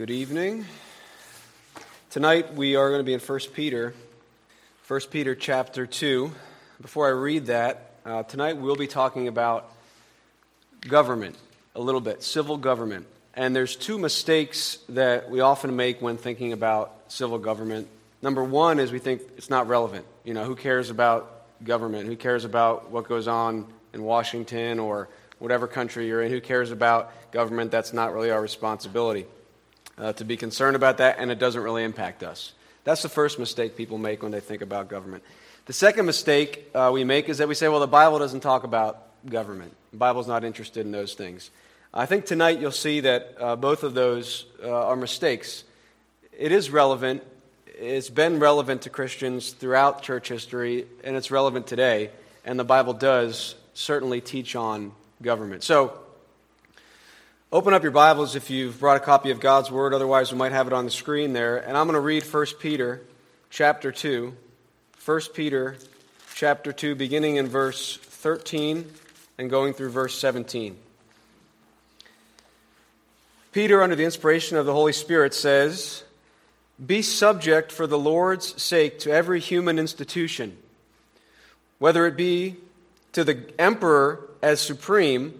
Good evening. Tonight we are going to be in 1 Peter, 1 Peter chapter 2. Before I read that, uh, tonight we'll be talking about government a little bit, civil government. And there's two mistakes that we often make when thinking about civil government. Number one is we think it's not relevant. You know, who cares about government? Who cares about what goes on in Washington or whatever country you're in? Who cares about government? That's not really our responsibility uh, to be concerned about that, and it doesn't really impact us. That's the first mistake people make when they think about government. The second mistake uh, we make is that we say, well, the Bible doesn't talk about government. The Bible's not interested in those things. I think tonight you'll see that uh, both of those uh, are mistakes. It is relevant. It's been relevant to Christians throughout church history, and it's relevant today. And the Bible does certainly teach on government. So, Open up your Bibles if you've brought a copy of God's Word. Otherwise, we might have it on the screen there. And I'm going to read 1 Peter chapter 2. 1 Peter chapter 2, beginning in verse 13 and going through verse 17. Peter, under the inspiration of the Holy Spirit, says, Be subject for the Lord's sake to every human institution, whether it be to the emperor as supreme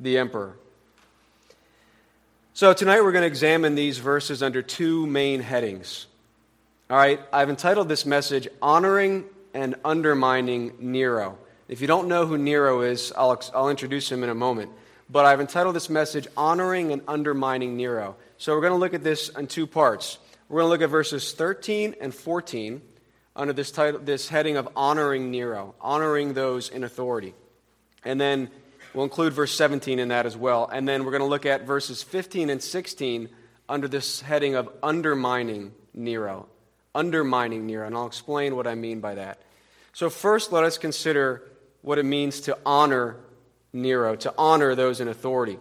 the emperor. So, tonight we're going to examine these verses under two main headings. All right, I've entitled this message Honoring and Undermining Nero. If you don't know who Nero is, I'll, I'll introduce him in a moment. But I've entitled this message Honoring and Undermining Nero. So, we're going to look at this in two parts. We're going to look at verses 13 and 14 under this, title, this heading of Honoring Nero, honoring those in authority. And then We'll include verse 17 in that as well. And then we're going to look at verses 15 and 16 under this heading of undermining Nero. Undermining Nero. And I'll explain what I mean by that. So, first, let us consider what it means to honor Nero, to honor those in authority.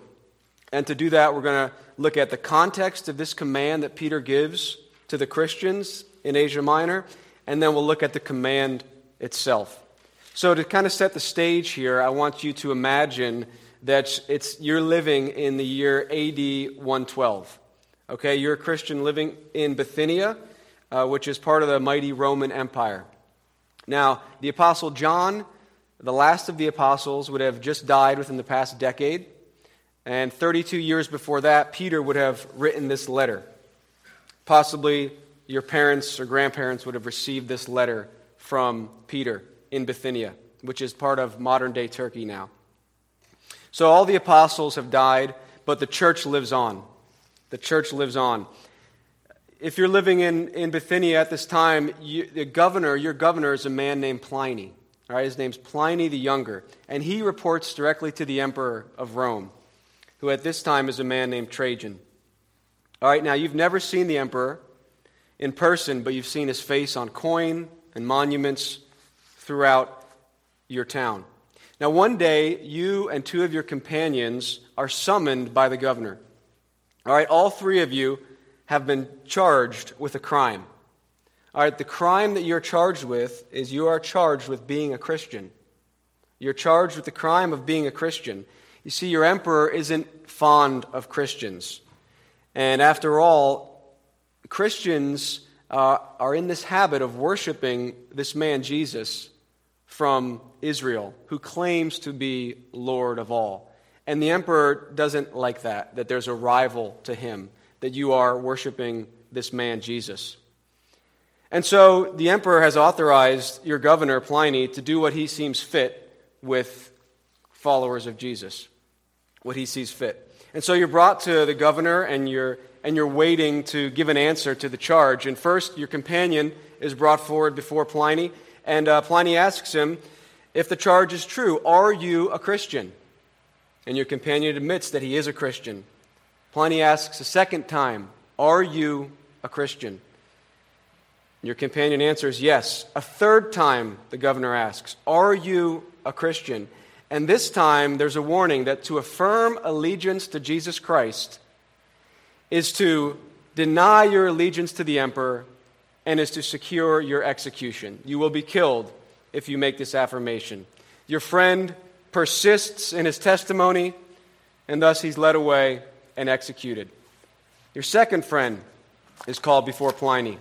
And to do that, we're going to look at the context of this command that Peter gives to the Christians in Asia Minor, and then we'll look at the command itself. So, to kind of set the stage here, I want you to imagine that it's, you're living in the year AD 112. Okay, you're a Christian living in Bithynia, uh, which is part of the mighty Roman Empire. Now, the Apostle John, the last of the apostles, would have just died within the past decade. And 32 years before that, Peter would have written this letter. Possibly your parents or grandparents would have received this letter from Peter in Bithynia, which is part of modern day Turkey now. So all the apostles have died, but the church lives on. The church lives on. If you're living in, in Bithynia at this time, you, the governor, your governor is a man named Pliny. All right, his name's Pliny the Younger, and he reports directly to the emperor of Rome, who at this time is a man named Trajan. All right, now you've never seen the emperor in person, but you've seen his face on coin and monuments throughout your town. Now, one day, you and two of your companions are summoned by the governor. All right, all three of you have been charged with a crime. All right, the crime that you're charged with is you are charged with being a Christian. You're charged with the crime of being a Christian. You see, your emperor isn't fond of Christians. And after all, Christians uh, are in this habit of worshiping this man, Jesus, from Israel who claims to be Lord of all. And the emperor doesn't like that, that there's a rival to him, that you are worshiping this man, Jesus. And so the emperor has authorized your governor, Pliny, to do what he seems fit with followers of Jesus, what he sees fit. And so you're brought to the governor and you're, and you're waiting to give an answer to the charge. And first, your companion is brought forward before Pliny, and uh, Pliny asks him, if the charge is true, are you a Christian? And your companion admits that he is a Christian. Pliny asks a second time, Are you a Christian? And Your companion answers, Yes. A third time, the governor asks, Are you a Christian? And this time, there's a warning that to affirm allegiance to Jesus Christ is to deny your allegiance to the emperor and is to secure your execution. You will be killed if you make this affirmation. Your friend persists in his testimony, and thus he's led away and executed. Your second friend is called before Pliny.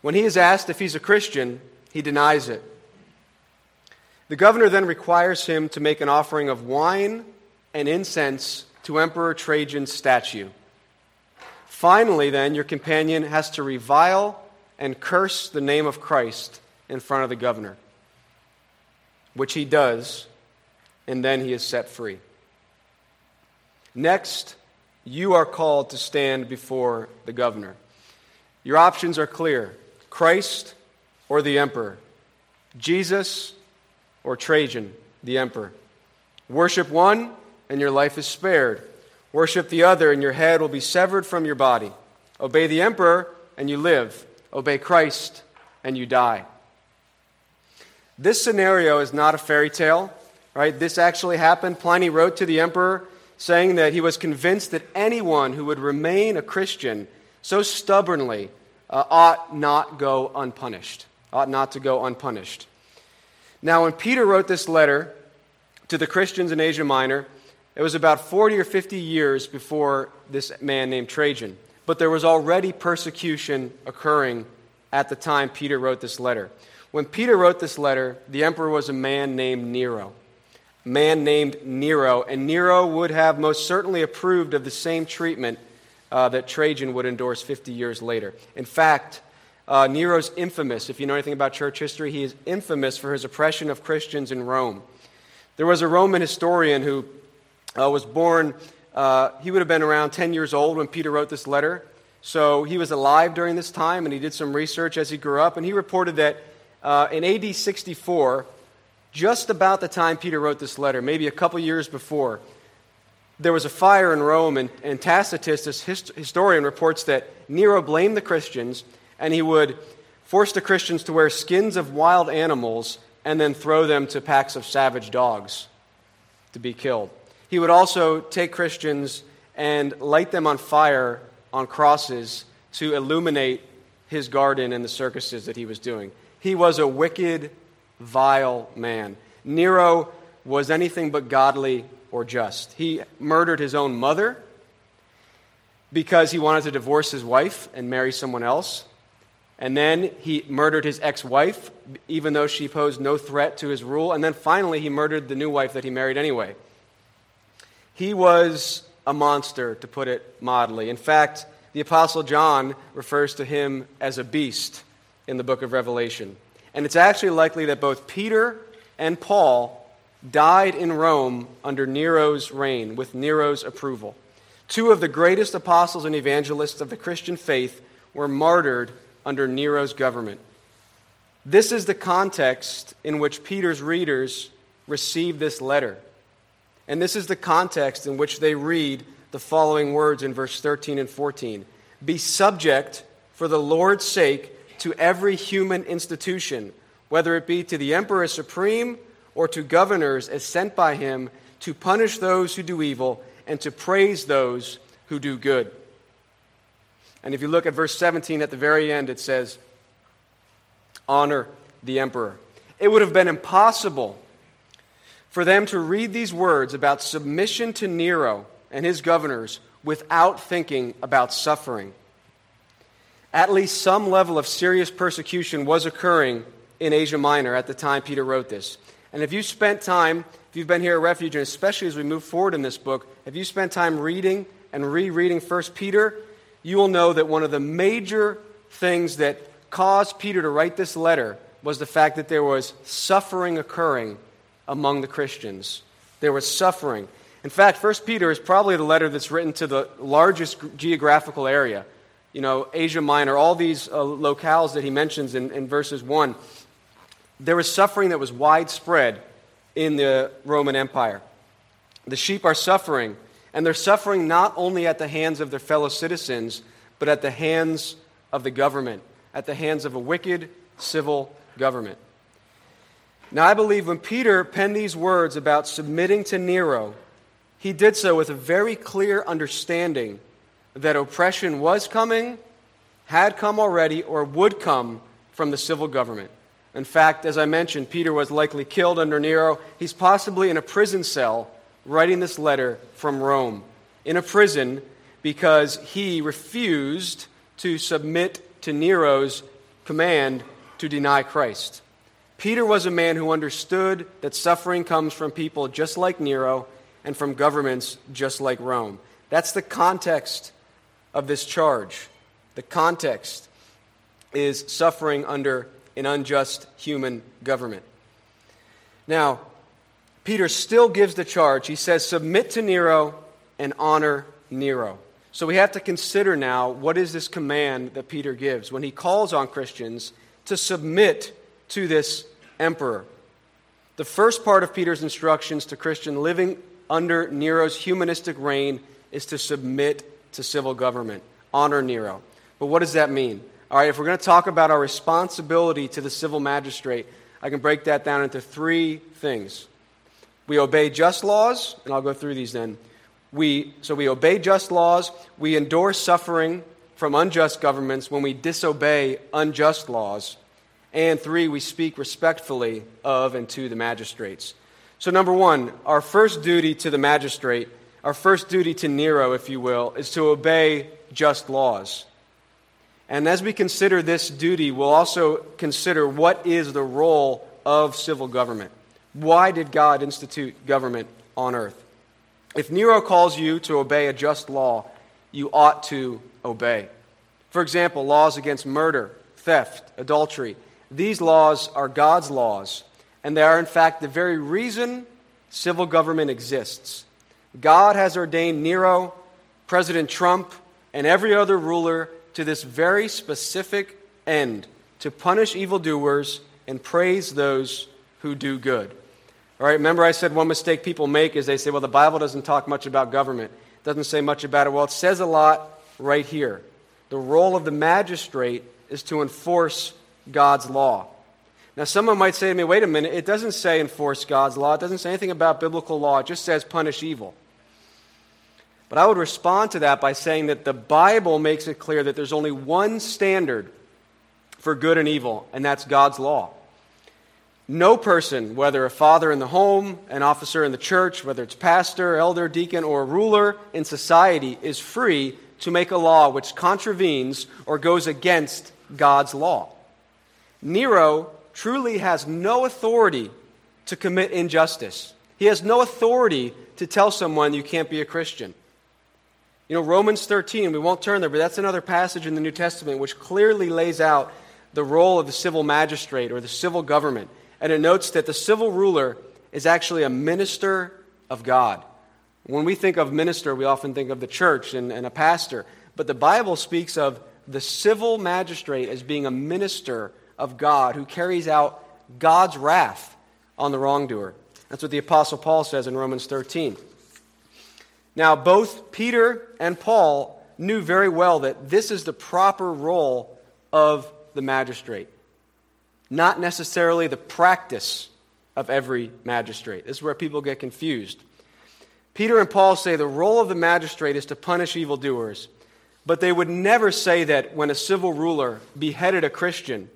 When he is asked if he's a Christian, he denies it. The governor then requires him to make an offering of wine and incense to Emperor Trajan's statue. Finally, then, your companion has to revile and curse the name of Christ in front of the governor, which he does, and then he is set free. Next, you are called to stand before the governor. Your options are clear Christ or the emperor, Jesus or Trajan, the emperor. Worship one, and your life is spared. Worship the other, and your head will be severed from your body. Obey the emperor, and you live. Obey Christ, and you die. This scenario is not a fairy tale, right? This actually happened. Pliny wrote to the emperor saying that he was convinced that anyone who would remain a Christian so stubbornly uh, ought not go unpunished. Ought not to go unpunished. Now, when Peter wrote this letter to the Christians in Asia Minor, it was about 40 or 50 years before this man named Trajan. But there was already persecution occurring at the time Peter wrote this letter. When Peter wrote this letter, the emperor was a man named Nero. A man named Nero. And Nero would have most certainly approved of the same treatment uh, that Trajan would endorse 50 years later. In fact, uh, Nero's infamous. If you know anything about church history, he is infamous for his oppression of Christians in Rome. There was a Roman historian who uh, was born, uh, he would have been around 10 years old when Peter wrote this letter. So he was alive during this time, and he did some research as he grew up, and he reported that uh, in AD 64, just about the time Peter wrote this letter, maybe a couple years before, there was a fire in Rome, and, and Tacitus, this hist- historian, reports that Nero blamed the Christians and he would force the Christians to wear skins of wild animals and then throw them to packs of savage dogs to be killed. He would also take Christians and light them on fire on crosses to illuminate his garden and the circuses that he was doing. He was a wicked, vile man. Nero was anything but godly or just. He murdered his own mother because he wanted to divorce his wife and marry someone else. And then he murdered his ex wife, even though she posed no threat to his rule. And then finally, he murdered the new wife that he married anyway. He was a monster, to put it mildly. In fact, the Apostle John refers to him as a beast in the book of Revelation. And it's actually likely that both Peter and Paul died in Rome under Nero's reign, with Nero's approval. Two of the greatest apostles and evangelists of the Christian faith were martyred under Nero's government. This is the context in which Peter's readers receive this letter. And this is the context in which they read the following words in verse 13 and 14 Be subject for the Lord's sake to every human institution, whether it be to the emperor supreme or to governors as sent by him to punish those who do evil and to praise those who do good. And if you look at verse 17 at the very end, it says, Honor the emperor. It would have been impossible for them to read these words about submission to Nero and his governors without thinking about suffering. At least some level of serious persecution was occurring in Asia Minor at the time Peter wrote this. And if you spent time, if you've been here at Refuge, and especially as we move forward in this book, if you spent time reading and rereading 1 Peter, you will know that one of the major things that caused Peter to write this letter was the fact that there was suffering occurring among the Christians. There was suffering. In fact, 1 Peter is probably the letter that's written to the largest geographical area. You know, Asia Minor, all these uh, locales that he mentions in, in verses 1. There was suffering that was widespread in the Roman Empire. The sheep are suffering and they're suffering not only at the hands of their fellow citizens, but at the hands of the government, at the hands of a wicked civil government. Now, I believe when Peter penned these words about submitting to Nero, he did so with a very clear understanding that oppression was coming, had come already, or would come from the civil government. In fact, as I mentioned, Peter was likely killed under Nero. He's possibly in a prison cell writing this letter from Rome, in a prison because he refused to submit to Nero's command to deny Christ. Peter was a man who understood that suffering comes from people just like Nero and from governments just like Rome. That's the context of this charge. The context is suffering under an unjust human government. Now, Peter still gives the charge. He says, Submit to Nero and honor Nero. So we have to consider now what is this command that Peter gives when he calls on Christians to submit to this emperor. The first part of Peter's instructions to Christian living under Nero's humanistic reign is to submit to civil government, honor Nero. But what does that mean? All right, if we're going to talk about our responsibility to the civil magistrate, I can break that down into three things. We obey just laws, and I'll go through these then. We, so we obey just laws, we endure suffering from unjust governments when we disobey unjust laws. And three, we speak respectfully of and to the magistrates. So, number one, our first duty to the magistrate, our first duty to Nero, if you will, is to obey just laws. And as we consider this duty, we'll also consider what is the role of civil government. Why did God institute government on earth? If Nero calls you to obey a just law, you ought to obey. For example, laws against murder, theft, adultery. These laws are God's laws, and they are, in fact, the very reason civil government exists. God has ordained Nero, President Trump, and every other ruler to this very specific end to punish evildoers and praise those who do good. All right, remember I said one mistake people make is they say, well, the Bible doesn't talk much about government, it doesn't say much about it. Well, it says a lot right here. The role of the magistrate is to enforce God's law. Now, someone might say to me, wait a minute, it doesn't say enforce God's law. It doesn't say anything about biblical law. It just says punish evil. But I would respond to that by saying that the Bible makes it clear that there's only one standard for good and evil, and that's God's law. No person, whether a father in the home, an officer in the church, whether it's pastor, elder, deacon, or ruler in society, is free to make a law which contravenes or goes against God's law. Nero truly has no authority to commit injustice. He has no authority to tell someone you can't be a Christian. You know, Romans 13, we won't turn there, but that's another passage in the New Testament which clearly lays out the role of the civil magistrate or the civil government. And it notes that the civil ruler is actually a minister of God. When we think of minister, we often think of the church and, and a pastor. But the Bible speaks of the civil magistrate as being a minister of God who carries out God's wrath on the wrongdoer. That's what the Apostle Paul says in Romans 13. Now, both Peter and Paul knew very well that this is the proper role of the magistrate, not necessarily the practice of every magistrate. This is where people get confused. Peter and Paul say the role of the magistrate is to punish evildoers, but they would never say that when a civil ruler beheaded a Christian,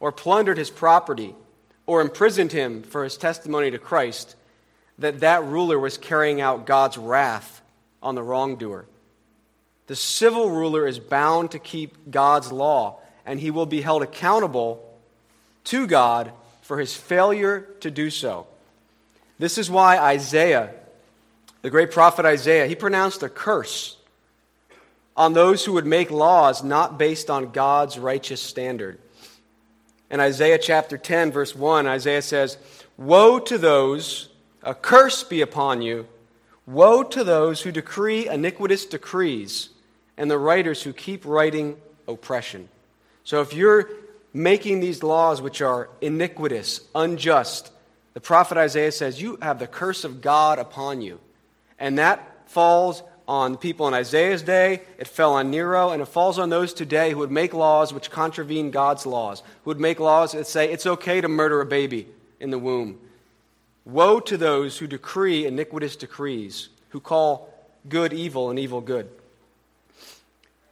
or plundered his property or imprisoned him for his testimony to Christ, that that ruler was carrying out God's wrath on the wrongdoer. The civil ruler is bound to keep God's law, and he will be held accountable to God for his failure to do so. This is why Isaiah, the great prophet Isaiah, he pronounced a curse on those who would make laws not based on God's righteous standard. In Isaiah chapter 10, verse 1, Isaiah says, Woe to those, a curse be upon you. Woe to those who decree iniquitous decrees and the writers who keep writing oppression. So if you're making these laws which are iniquitous, unjust, the prophet Isaiah says, You have the curse of God upon you. And that falls on the people in Isaiah's day, it fell on Nero, and it falls on those today who would make laws which contravene God's laws, who would make laws that say it's okay to murder a baby in the womb. Woe to those who decree iniquitous decrees, who call good evil and evil good.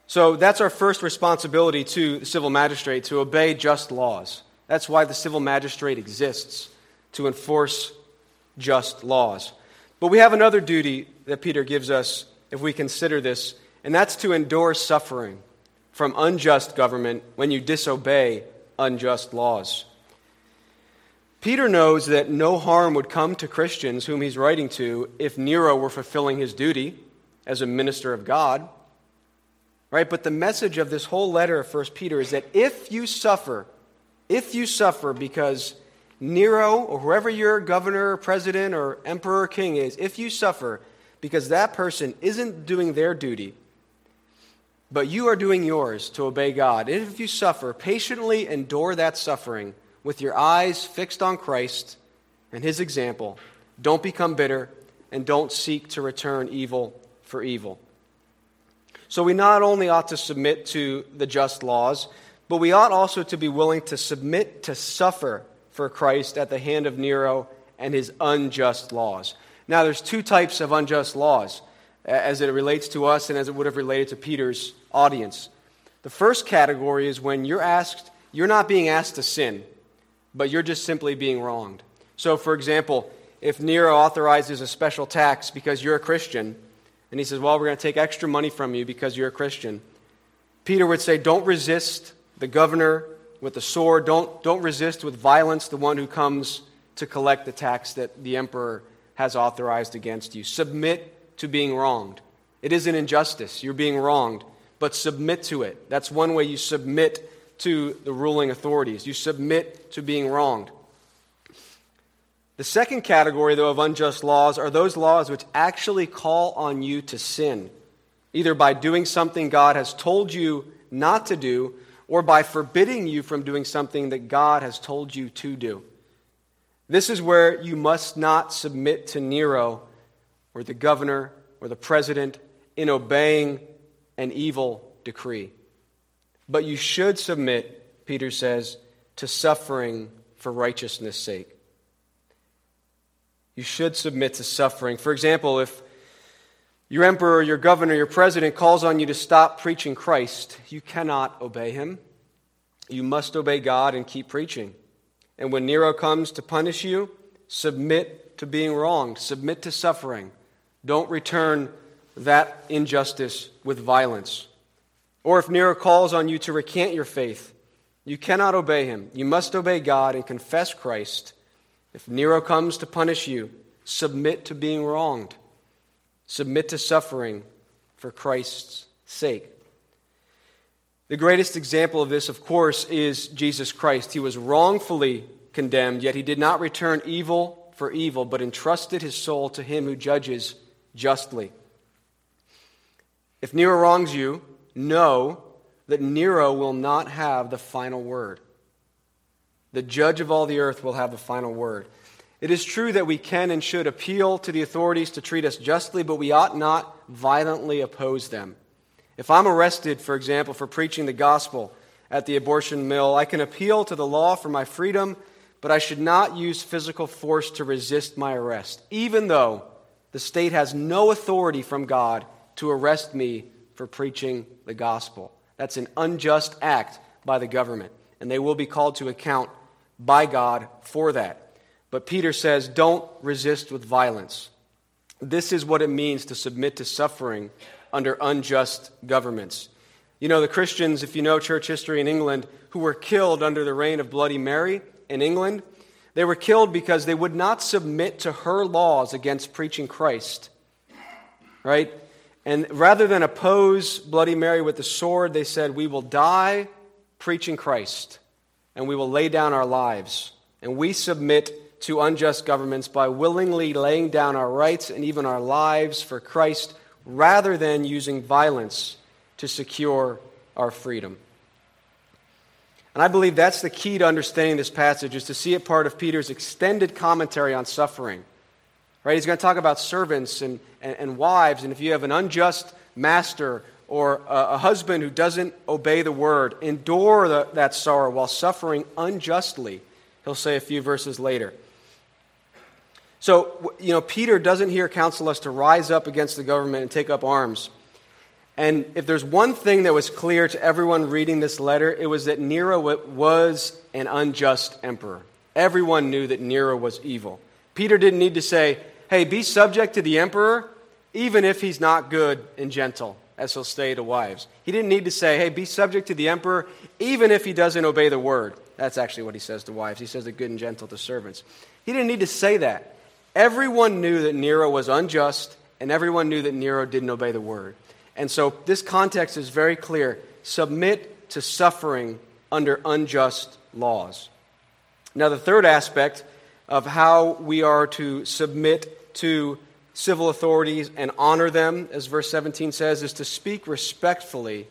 So that's our first responsibility to the civil magistrate to obey just laws. That's why the civil magistrate exists, to enforce just laws. But we have another duty that Peter gives us if we consider this, and that's to endure suffering from unjust government when you disobey unjust laws. Peter knows that no harm would come to Christians whom he's writing to if Nero were fulfilling his duty as a minister of God. Right? But the message of this whole letter of 1 Peter is that if you suffer, if you suffer because Nero or whoever your governor or president or emperor or king is, if you suffer because that person isn't doing their duty, but you are doing yours to obey God, and if you suffer, patiently endure that suffering with your eyes fixed on Christ and his example. Don't become bitter and don't seek to return evil for evil. So we not only ought to submit to the just laws, but we ought also to be willing to submit to suffer for Christ at the hand of Nero and his unjust laws. Now, there's two types of unjust laws as it relates to us and as it would have related to Peter's audience. The first category is when you're asked, you're not being asked to sin, but you're just simply being wronged. So, for example, if Nero authorizes a special tax because you're a Christian, and he says, Well, we're going to take extra money from you because you're a Christian, Peter would say, Don't resist the governor with the sword. Don't, don't resist with violence the one who comes to collect the tax that the emperor has authorized against you. Submit to being wronged. It is an injustice. You're being wronged, but submit to it. That's one way you submit to the ruling authorities. You submit to being wronged. The second category, though, of unjust laws are those laws which actually call on you to sin, either by doing something God has told you not to do or by forbidding you from doing something that God has told you to do. This is where you must not submit to Nero or the governor or the president in obeying an evil decree. But you should submit, Peter says, to suffering for righteousness' sake. You should submit to suffering. For example, if your emperor, your governor, your president calls on you to stop preaching Christ. You cannot obey him. You must obey God and keep preaching. And when Nero comes to punish you, submit to being wronged, submit to suffering. Don't return that injustice with violence. Or if Nero calls on you to recant your faith, you cannot obey him. You must obey God and confess Christ. If Nero comes to punish you, submit to being wronged. Submit to suffering for Christ's sake. The greatest example of this, of course, is Jesus Christ. He was wrongfully condemned, yet he did not return evil for evil, but entrusted his soul to him who judges justly. If Nero wrongs you, know that Nero will not have the final word. The judge of all the earth will have the final word. It is true that we can and should appeal to the authorities to treat us justly, but we ought not violently oppose them. If I'm arrested, for example, for preaching the gospel at the abortion mill, I can appeal to the law for my freedom, but I should not use physical force to resist my arrest, even though the state has no authority from God to arrest me for preaching the gospel. That's an unjust act by the government, and they will be called to account by God for that. But Peter says, don't resist with violence. This is what it means to submit to suffering under unjust governments. You know, the Christians, if you know church history in England, who were killed under the reign of Bloody Mary in England, they were killed because they would not submit to her laws against preaching Christ. Right? And rather than oppose Bloody Mary with the sword, they said, We will die preaching Christ, and we will lay down our lives. And we submit to unjust governments by willingly laying down our rights and even our lives for Christ rather than using violence to secure our freedom. And I believe that's the key to understanding this passage is to see it part of Peter's extended commentary on suffering. Right? He's going to talk about servants and, and, and wives, and if you have an unjust master or a, a husband who doesn't obey the word, endure the, that sorrow while suffering unjustly, he'll say a few verses later. So, you know, Peter doesn't here counsel us to rise up against the government and take up arms. And if there's one thing that was clear to everyone reading this letter, it was that Nero was an unjust emperor. Everyone knew that Nero was evil. Peter didn't need to say, hey, be subject to the emperor, even if he's not good and gentle, as he'll say to wives. He didn't need to say, hey, be subject to the emperor, even if he doesn't obey the word. That's actually what he says to wives. He says, the good and gentle to servants. He didn't need to say that. Everyone knew that Nero was unjust, and everyone knew that Nero didn't obey the word. And so this context is very clear submit to suffering under unjust laws. Now, the third aspect of how we are to submit to civil authorities and honor them, as verse 17 says, is to speak respectfully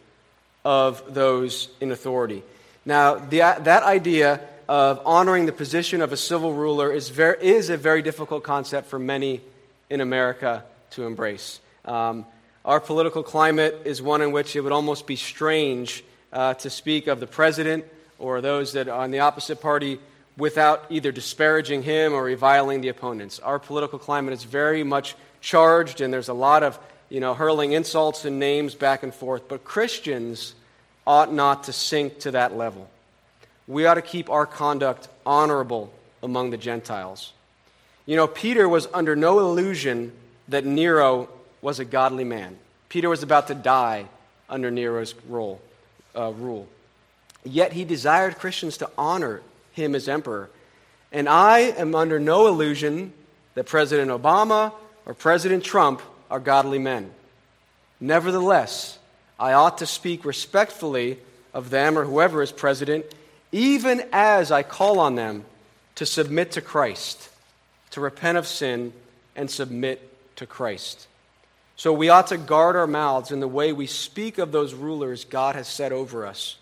of those in authority. Now, the, that idea of honoring the position of a civil ruler is, very, is a very difficult concept for many in America to embrace. Um, our political climate is one in which it would almost be strange uh, to speak of the president or those that are on the opposite party without either disparaging him or reviling the opponents. Our political climate is very much charged, and there's a lot of you know, hurling insults and names back and forth. But Christians ought not to sink to that level. We ought to keep our conduct honorable among the Gentiles. You know, Peter was under no illusion that Nero was a godly man. Peter was about to die under Nero's rule. Uh, rule. Yet he desired Christians to honor him as emperor. And I am under no illusion that President Obama or President Trump are godly men. Nevertheless, I ought to speak respectfully of them or whoever is president, even as I call on them to submit to Christ, to repent of sin, and submit to Christ. So we ought to guard our mouths in the way we speak of those rulers God has set over us.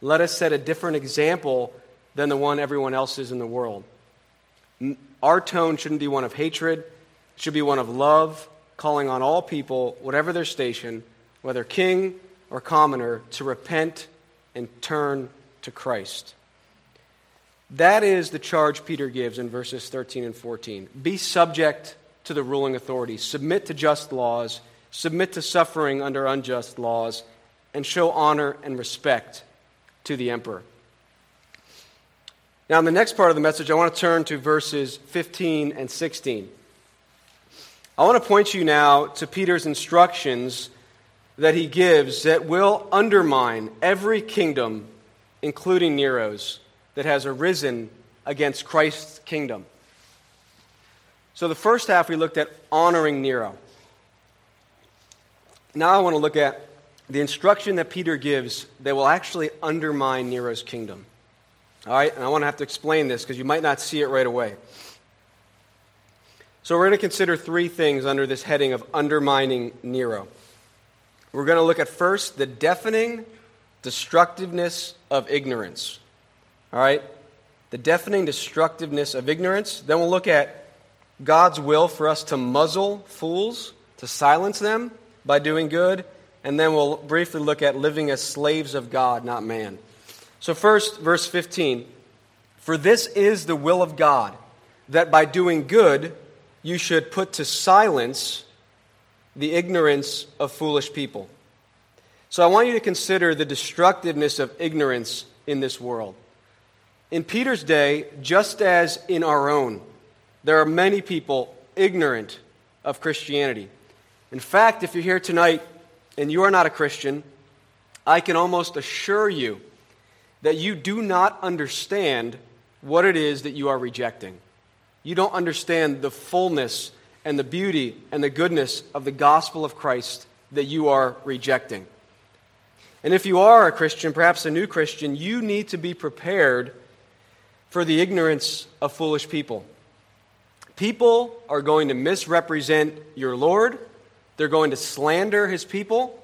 Let us set a different example than the one everyone else is in the world. Our tone shouldn't be one of hatred, it should be one of love, calling on all people, whatever their station, whether king or commoner, to repent and turn to Christ. That is the charge Peter gives in verses 13 and 14. Be subject to the ruling authority, submit to just laws, submit to suffering under unjust laws, and show honor and respect to the emperor. Now, in the next part of the message, I want to turn to verses 15 and 16. I want to point you now to Peter's instructions that he gives that will undermine every kingdom, including Nero's, that has arisen against Christ's kingdom. So, the first half we looked at honoring Nero. Now, I want to look at the instruction that Peter gives that will actually undermine Nero's kingdom. All right, and I want to have to explain this because you might not see it right away. So, we're going to consider three things under this heading of undermining Nero. We're going to look at first the deafening destructiveness of ignorance. All right? The deafening destructiveness of ignorance. Then we'll look at God's will for us to muzzle fools, to silence them by doing good, and then we'll briefly look at living as slaves of God, not man. So, first, verse 15 For this is the will of God, that by doing good you should put to silence the ignorance of foolish people. So, I want you to consider the destructiveness of ignorance in this world. In Peter's day, just as in our own, there are many people ignorant of Christianity. In fact, if you're here tonight and you are not a Christian, I can almost assure you that you do not understand what it is that you are rejecting. You don't understand the fullness and the beauty and the goodness of the gospel of Christ that you are rejecting. And if you are a Christian, perhaps a new Christian, you need to be prepared for the ignorance of foolish people. People are going to misrepresent your Lord. They're going to slander his people.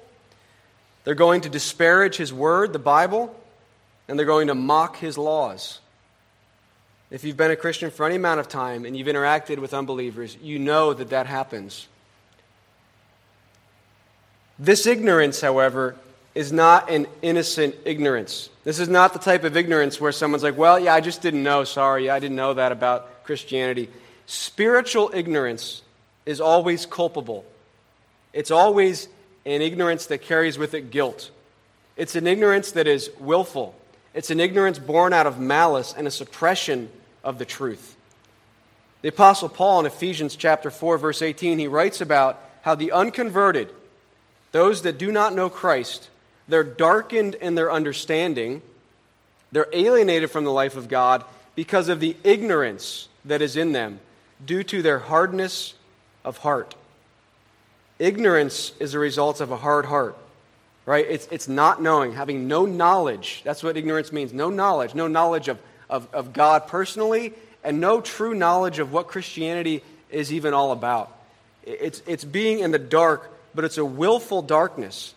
They're going to disparage his word, the Bible, and they're going to mock his laws. If you've been a Christian for any amount of time and you've interacted with unbelievers, you know that that happens. This ignorance, however, is not an innocent ignorance. This is not the type of ignorance where someone's like, well, yeah, I just didn't know. Sorry, I didn't know that about Christianity. Spiritual ignorance is always culpable, it's always an ignorance that carries with it guilt. It's an ignorance that is willful, it's an ignorance born out of malice and a suppression of the truth. The Apostle Paul in Ephesians chapter 4, verse 18, he writes about how the unconverted, those that do not know Christ, they're darkened in their understanding, they're alienated from the life of God because of the ignorance that is in them due to their hardness of heart. Ignorance is a result of a hard heart, right? It's, it's not knowing, having no knowledge. That's what ignorance means no knowledge, no knowledge of of, of God personally and no true knowledge of what Christianity is even all about. It's, it's being in the dark, but it's a willful darkness.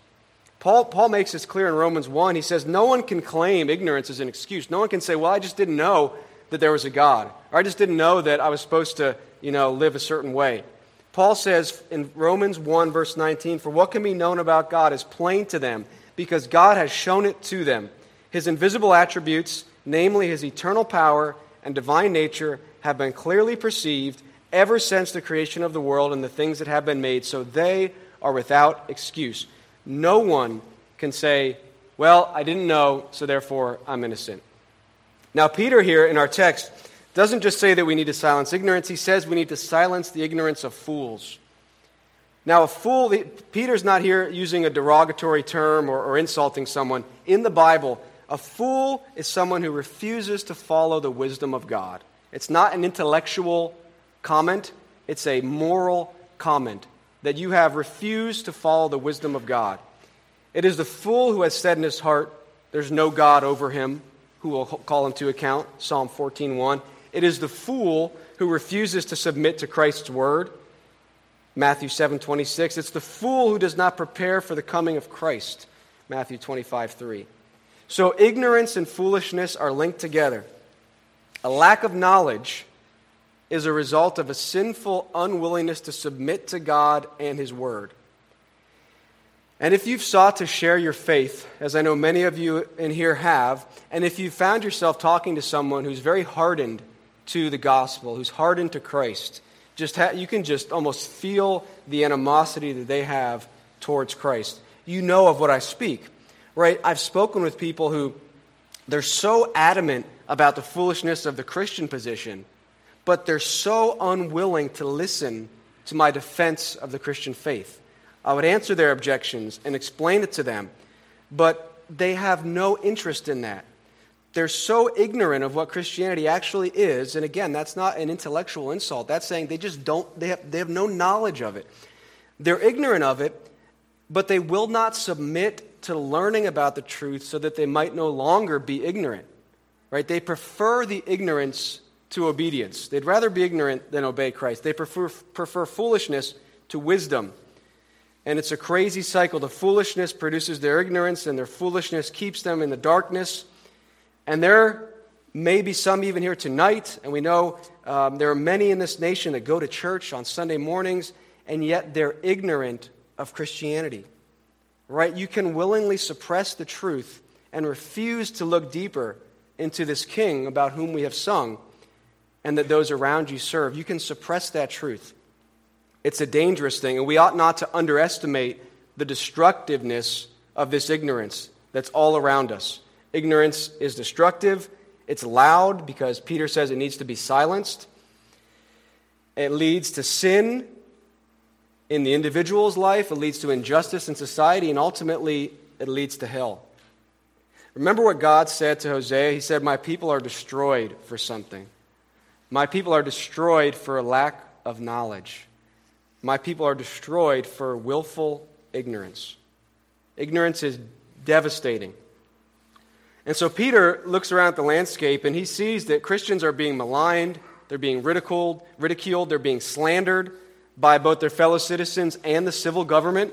Paul, Paul makes this clear in Romans 1. He says, No one can claim ignorance as an excuse. No one can say, Well, I just didn't know that there was a God, or I just didn't know that I was supposed to, you know, live a certain way. Paul says in Romans 1, verse 19, For what can be known about God is plain to them, because God has shown it to them. His invisible attributes, namely his eternal power and divine nature, have been clearly perceived ever since the creation of the world and the things that have been made, so they are without excuse. No one can say, Well, I didn't know, so therefore I'm innocent. Now, Peter here in our text doesn't just say that we need to silence ignorance, he says we need to silence the ignorance of fools. Now, a fool, Peter's not here using a derogatory term or, or insulting someone. In the Bible, a fool is someone who refuses to follow the wisdom of God. It's not an intellectual comment, it's a moral comment that you have refused to follow the wisdom of God. It is the fool who has said in his heart, There's no God over him who will call him to account. Psalm 14:1. It is the fool who refuses to submit to Christ's word. Matthew 7:26. It's the fool who does not prepare for the coming of Christ. Matthew 25:3. So ignorance and foolishness are linked together. A lack of knowledge is a result of a sinful unwillingness to submit to God and His Word. And if you've sought to share your faith, as I know many of you in here have, and if you've found yourself talking to someone who's very hardened to the gospel, who's hardened to Christ, just ha- you can just almost feel the animosity that they have towards Christ. You know of what I speak right? I've spoken with people who they're so adamant about the foolishness of the Christian position, but they're so unwilling to listen to my defense of the Christian faith. I would answer their objections and explain it to them, but they have no interest in that. They're so ignorant of what Christianity actually is, and again, that's not an intellectual insult. That's saying they just don't, they have, they have no knowledge of it. They're ignorant of it, but they will not submit to learning about the truth so that they might no longer be ignorant. Right? They prefer the ignorance to obedience. They'd rather be ignorant than obey Christ. They prefer, prefer foolishness to wisdom. And it's a crazy cycle. The foolishness produces their ignorance, and their foolishness keeps them in the darkness. And there may be some even here tonight, and we know um, there are many in this nation that go to church on Sunday mornings, and yet they're ignorant of Christianity right? You can willingly suppress the truth and refuse to look deeper into this king about whom we have sung and that those around you serve. You can suppress that truth. It's a dangerous thing, and we ought not to underestimate the destructiveness of this ignorance that's all around us. Ignorance is destructive, it's loud because Peter says it needs to be silenced. It leads to sin in the individual's life, it leads to injustice in society, and ultimately, it leads to hell. Remember what God said to Hosea? He said, My people are destroyed for something. My people are destroyed for a lack of knowledge. My people are destroyed for willful ignorance. Ignorance is devastating. And so Peter looks around at the landscape and he sees that Christians are being maligned, they're being ridiculed, ridiculed, they're being slandered, by both their fellow citizens and the civil government.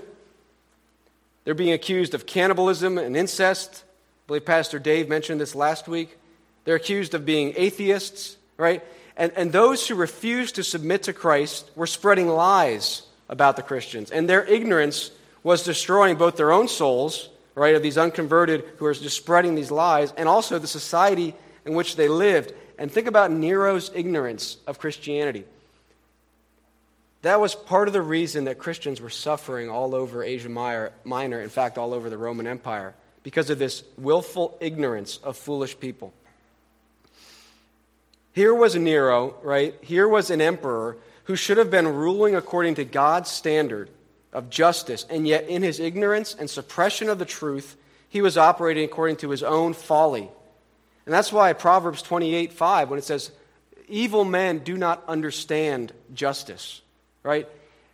They're being accused of cannibalism and incest. I believe Pastor Dave mentioned this last week. They're accused of being atheists, right? And, and those who refused to submit to Christ were spreading lies about the Christians. And their ignorance was destroying both their own souls, right, of these unconverted who are just spreading these lies, and also the society in which they lived. And think about Nero's ignorance of Christianity. That was part of the reason that Christians were suffering all over Asia Minor, in fact, all over the Roman Empire, because of this willful ignorance of foolish people. Here was Nero, right? Here was an emperor who should have been ruling according to God's standard of justice, and yet in his ignorance and suppression of the truth, he was operating according to his own folly. And that's why Proverbs 28 5, when it says, Evil men do not understand justice, right?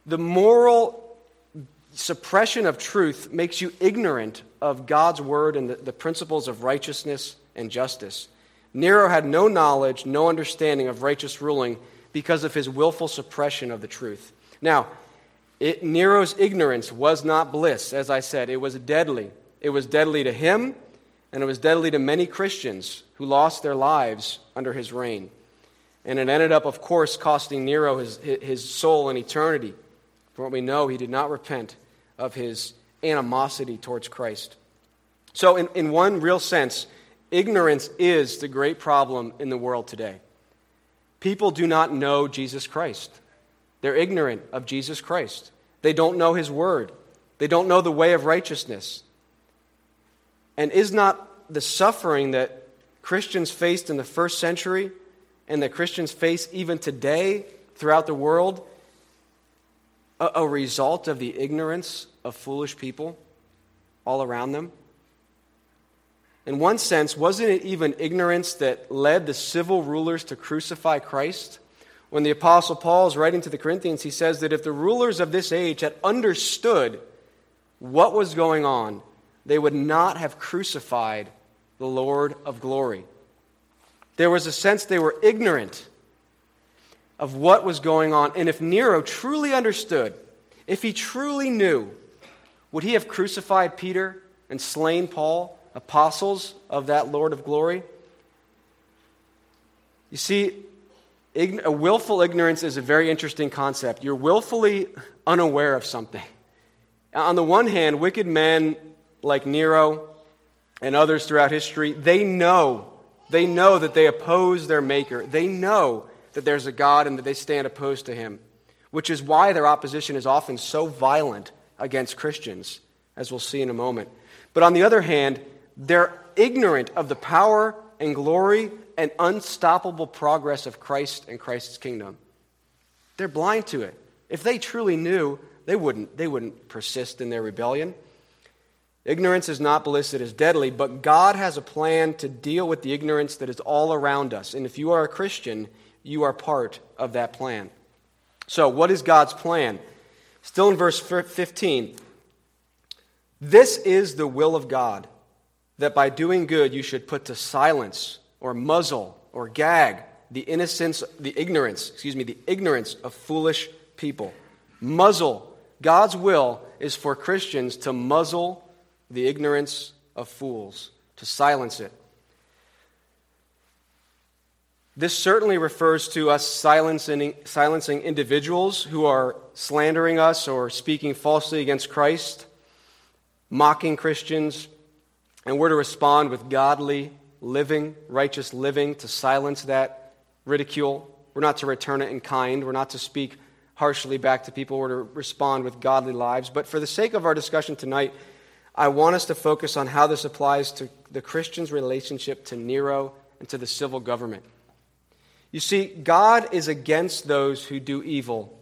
The moral suppression of truth makes you ignorant of God's word and the, the principles of righteousness and justice. Nero had no knowledge, no understanding of righteous ruling because of his willful suppression of the truth. Now, it, Nero's ignorance was not bliss, as I said. It was deadly. It was deadly to him, and it was deadly to many Christians who lost their lives under his reign. And it ended up, of course, costing Nero his, his soul in eternity. For what we know, he did not repent of his animosity towards Christ. So, in, in one real sense, Ignorance is the great problem in the world today. People do not know Jesus Christ. They're ignorant of Jesus Christ. They don't know his word. They don't know the way of righteousness. And is not the suffering that Christians faced in the first century and that Christians face even today throughout the world a, a result of the ignorance of foolish people all around them? In one sense, wasn't it even ignorance that led the civil rulers to crucify Christ? When the Apostle Paul is writing to the Corinthians, he says that if the rulers of this age had understood what was going on, they would not have crucified the Lord of glory. There was a sense they were ignorant of what was going on. And if Nero truly understood, if he truly knew, would he have crucified Peter and slain Paul? Apostles of that Lord of glory? You see, a willful ignorance is a very interesting concept. You're willfully unaware of something. On the one hand, wicked men like Nero and others throughout history, they know, they know that they oppose their maker. They know that there's a God and that they stand opposed to him, which is why their opposition is often so violent against Christians, as we'll see in a moment. But on the other hand, they're ignorant of the power and glory and unstoppable progress of Christ and Christ's kingdom. They're blind to it. If they truly knew, they wouldn't, they wouldn't persist in their rebellion. Ignorance is not bliss, it is deadly, but God has a plan to deal with the ignorance that is all around us. And if you are a Christian, you are part of that plan. So, what is God's plan? Still in verse 15. This is the will of God that by doing good you should put to silence or muzzle or gag the innocence, the ignorance, excuse me, the ignorance of foolish people. Muzzle. God's will is for Christians to muzzle the ignorance of fools, to silence it. This certainly refers to us silencing, silencing individuals who are slandering us or speaking falsely against Christ, mocking Christians, and we're to respond with godly living, righteous living to silence that ridicule. We're not to return it in kind. We're not to speak harshly back to people. We're to respond with godly lives. But for the sake of our discussion tonight, I want us to focus on how this applies to the Christian's relationship to Nero and to the civil government. You see, God is against those who do evil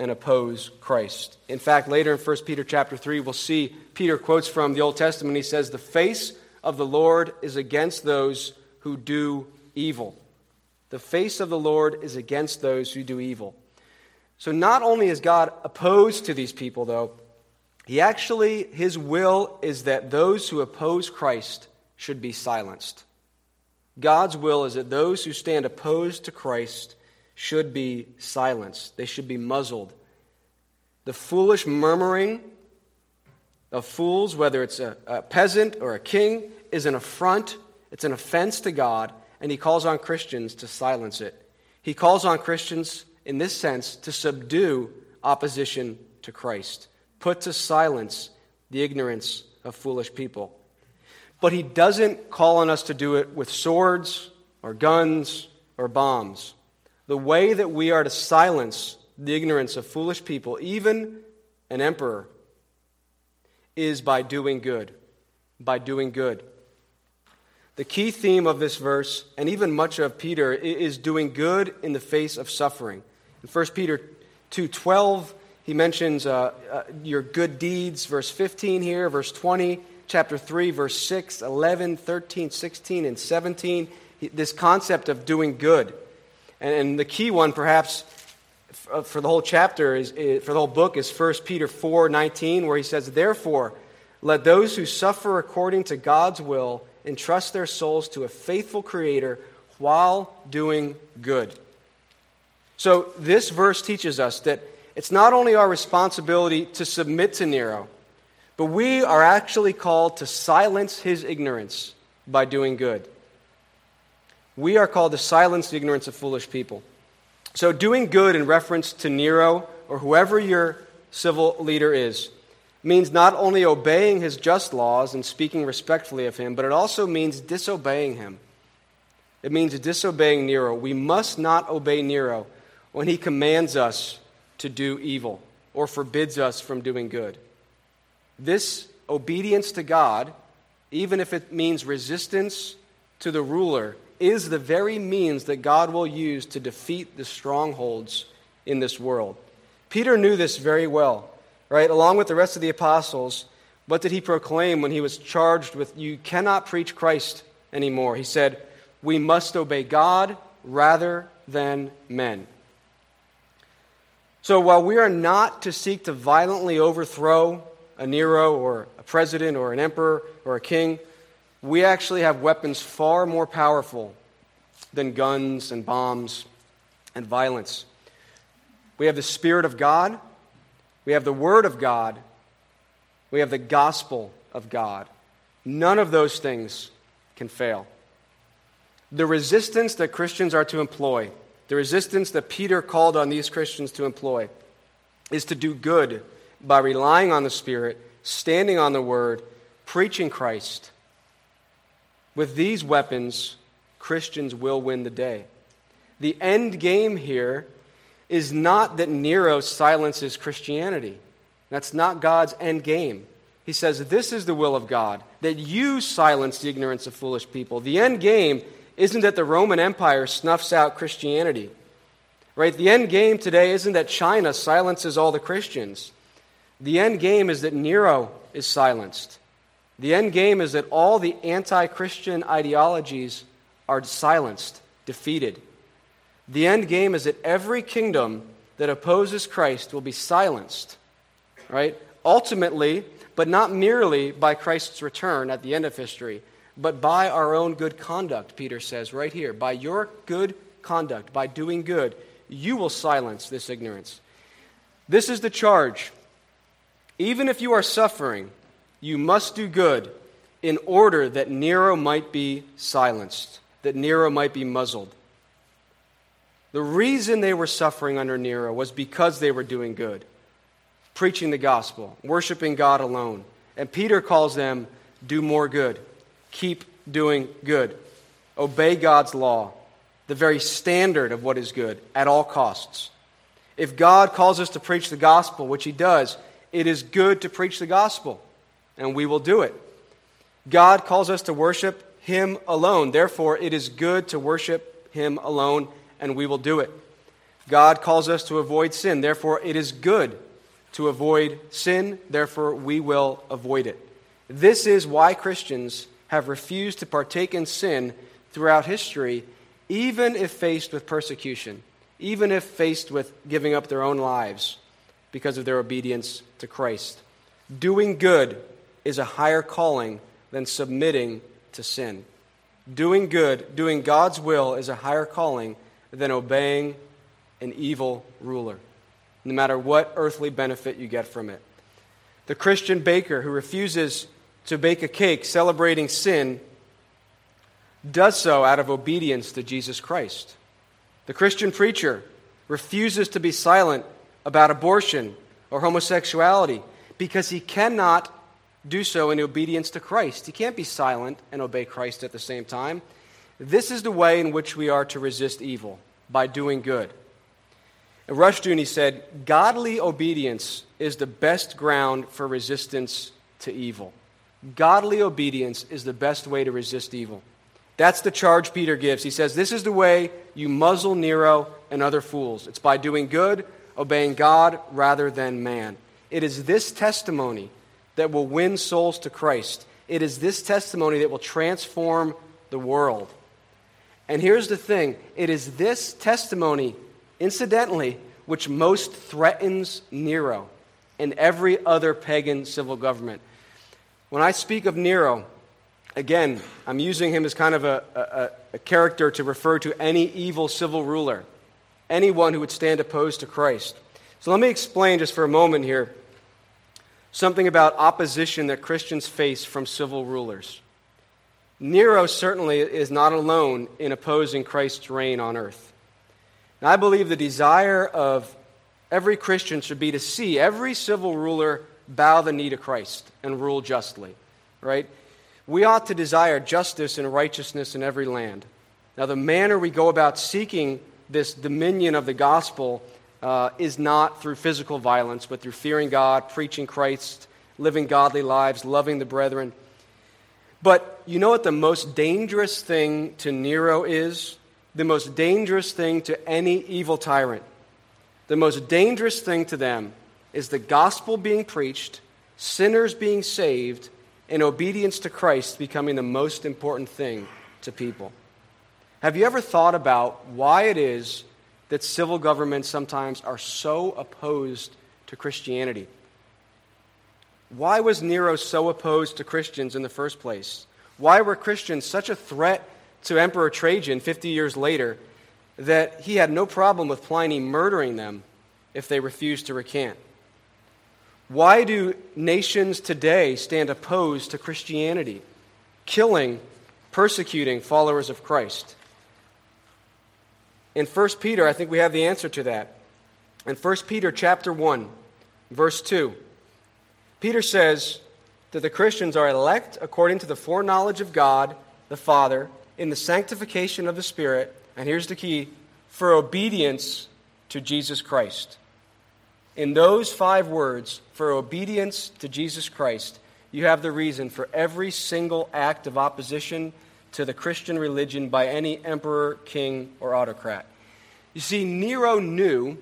and oppose Christ. In fact, later in 1 Peter chapter 3, we'll see Peter quotes from the Old Testament. He says, The face of the Lord is against those who do evil. The face of the Lord is against those who do evil. So not only is God opposed to these people, though, he actually, his will is that those who oppose Christ should be silenced. God's will is that those who stand opposed to Christ should be silenced, they should be muzzled. The foolish murmuring of fools, whether it's a, a, peasant or a king, is an affront, it's an offense to God, and he calls on Christians to silence it. He calls on Christians, in this sense, to subdue opposition to Christ, put to silence the ignorance of foolish people. But he doesn't call on us to do it with swords or guns or bombs. The way that we are to silence the ignorance of foolish people, even an emperor, is by doing good. By doing good. The key theme of this verse, and even much of Peter, is doing good in the face of suffering. In 1 Peter 2.12, he mentions uh, uh, your good deeds, verse 15 here, verse 20, chapter 3, verse 6, 11, 13, 16, and 17. This concept of doing good. And, and the key one, perhaps, uh, for the whole chapter, is, is, for the whole book, is 1 Peter 4, 19, where he says, Therefore, let those who suffer according to God's will entrust their souls to a faithful Creator while doing good. So, this verse teaches us that it's not only our responsibility to submit to Nero, but we are actually called to silence his ignorance by doing good. We are called to silence the ignorance of foolish people. So, doing good in reference to Nero or whoever your civil leader is means not only obeying his just laws and speaking respectfully of him, but it also means disobeying him. It means disobeying Nero. We must not obey Nero when he commands us to do evil or forbids us from doing good. This obedience to God, even if it means resistance to the ruler, is the very means that God will use to defeat the strongholds in this world. Peter knew this very well, right? Along with the rest of the apostles, what did he proclaim when he was charged with, You cannot preach Christ anymore? He said, We must obey God rather than men. So while we are not to seek to violently overthrow a Nero or a president or an emperor or a king, we actually have weapons far more powerful than guns and bombs and violence. We have the Spirit of God, we have the Word of God, we have the gospel of God. None of those things can fail. The resistance that Christians are to employ the resistance that Peter called on these Christians to employ is to do good by relying on the Spirit, standing on the Word, preaching Christ. With these weapons, Christians will win the day. The end game here is not that Nero silences Christianity. That's not God's end game. He says, This is the will of God, that you silence the ignorance of foolish people. The end game isn't that the Roman Empire snuffs out Christianity. Right? The end game today isn't that China silences all the Christians. The end game is that Nero is silenced. The end game is that all the anti Christian ideologies are silenced, defeated. The end game is that every kingdom that opposes Christ will be silenced. Right? Ultimately, but not merely by Christ's return at the end of history, but by our own good conduct, Peter says right here. By your good conduct, by doing good, you will silence this ignorance. This is the charge. Even if you are suffering, you must do good in order that Nero might be silenced, that Nero might be muzzled. The reason they were suffering under Nero was because they were doing good, preaching the gospel, worshiping God alone. And Peter calls them, do more good keep doing good. Obey God's law, the very standard of what is good, at all costs. If God calls us to preach the gospel, which He does, it is good to preach the gospel, and we will do it. God calls us to worship Him alone. Therefore, it is good to worship Him alone, and we will do it. God calls us to avoid sin. Therefore, it is good to avoid sin. Therefore, we will avoid it. This is why Christians have refused to partake in sin throughout history, even if faced with persecution, even if faced with giving up their own lives because of their obedience to Christ. Doing good is a higher calling than submitting to sin. Doing good, doing God's will, is a higher calling than obeying an evil ruler, no matter what earthly benefit you get from it. The Christian baker who refuses to bake a cake celebrating sin does so out of obedience to Jesus Christ. The Christian preacher refuses to be silent about abortion or homosexuality because he cannot do so in obedience to Christ. He can't be silent and obey Christ at the same time. This is the way in which we are to resist evil by doing good. Rushdoony he said, Godly obedience is the best ground for resistance to evil. Godly obedience is the best way to resist evil. That's the charge Peter gives. He says, This is the way you muzzle Nero and other fools. It's by doing good, obeying God rather than man. It is this testimony that will win souls to Christ. It is this testimony that will transform the world. And here's the thing it is this testimony, incidentally, which most threatens Nero and every other pagan civil government. When I speak of Nero, again, I'm using him as kind of a, a, a, character to refer to any evil civil ruler, anyone who would stand opposed to Christ. So let me explain just for a moment here something about opposition that Christians face from civil rulers. Nero certainly is not alone in opposing Christ's reign on earth. I believe the desire of every Christian should be to see every civil ruler bow the knee to Christ and rule justly, right? We ought to desire justice and righteousness in every land. Now, the manner we go about seeking this dominion of the gospel uh, is not through physical violence, but through fearing God, preaching Christ, living godly lives, loving the brethren. But you know what the most dangerous thing to Nero is? The most dangerous thing to any evil tyrant. The most dangerous thing to them is the gospel being preached, sinners being saved, and obedience to Christ becoming the most important thing to people. Have you ever thought about why it is that civil governments sometimes are so opposed to Christianity? Why was Nero so opposed to Christians in the first place? Why were Christians such a threat to Emperor Trajan 50 years later that he had no problem with Pliny murdering them if they refused to recant? Why do nations today stand opposed to Christianity, killing, persecuting followers of Christ? In 1 Peter, I think we have the answer to that. In 1 Peter chapter 1, verse 2, Peter says that the Christians are elect according to the foreknowledge of God the Father in the sanctification of the Spirit, and here's the key for obedience to Jesus Christ. In those five words, for obedience to Jesus Christ, you have the reason for every single act of opposition to the Christian religion by any emperor, king, or autocrat. You see, Nero knew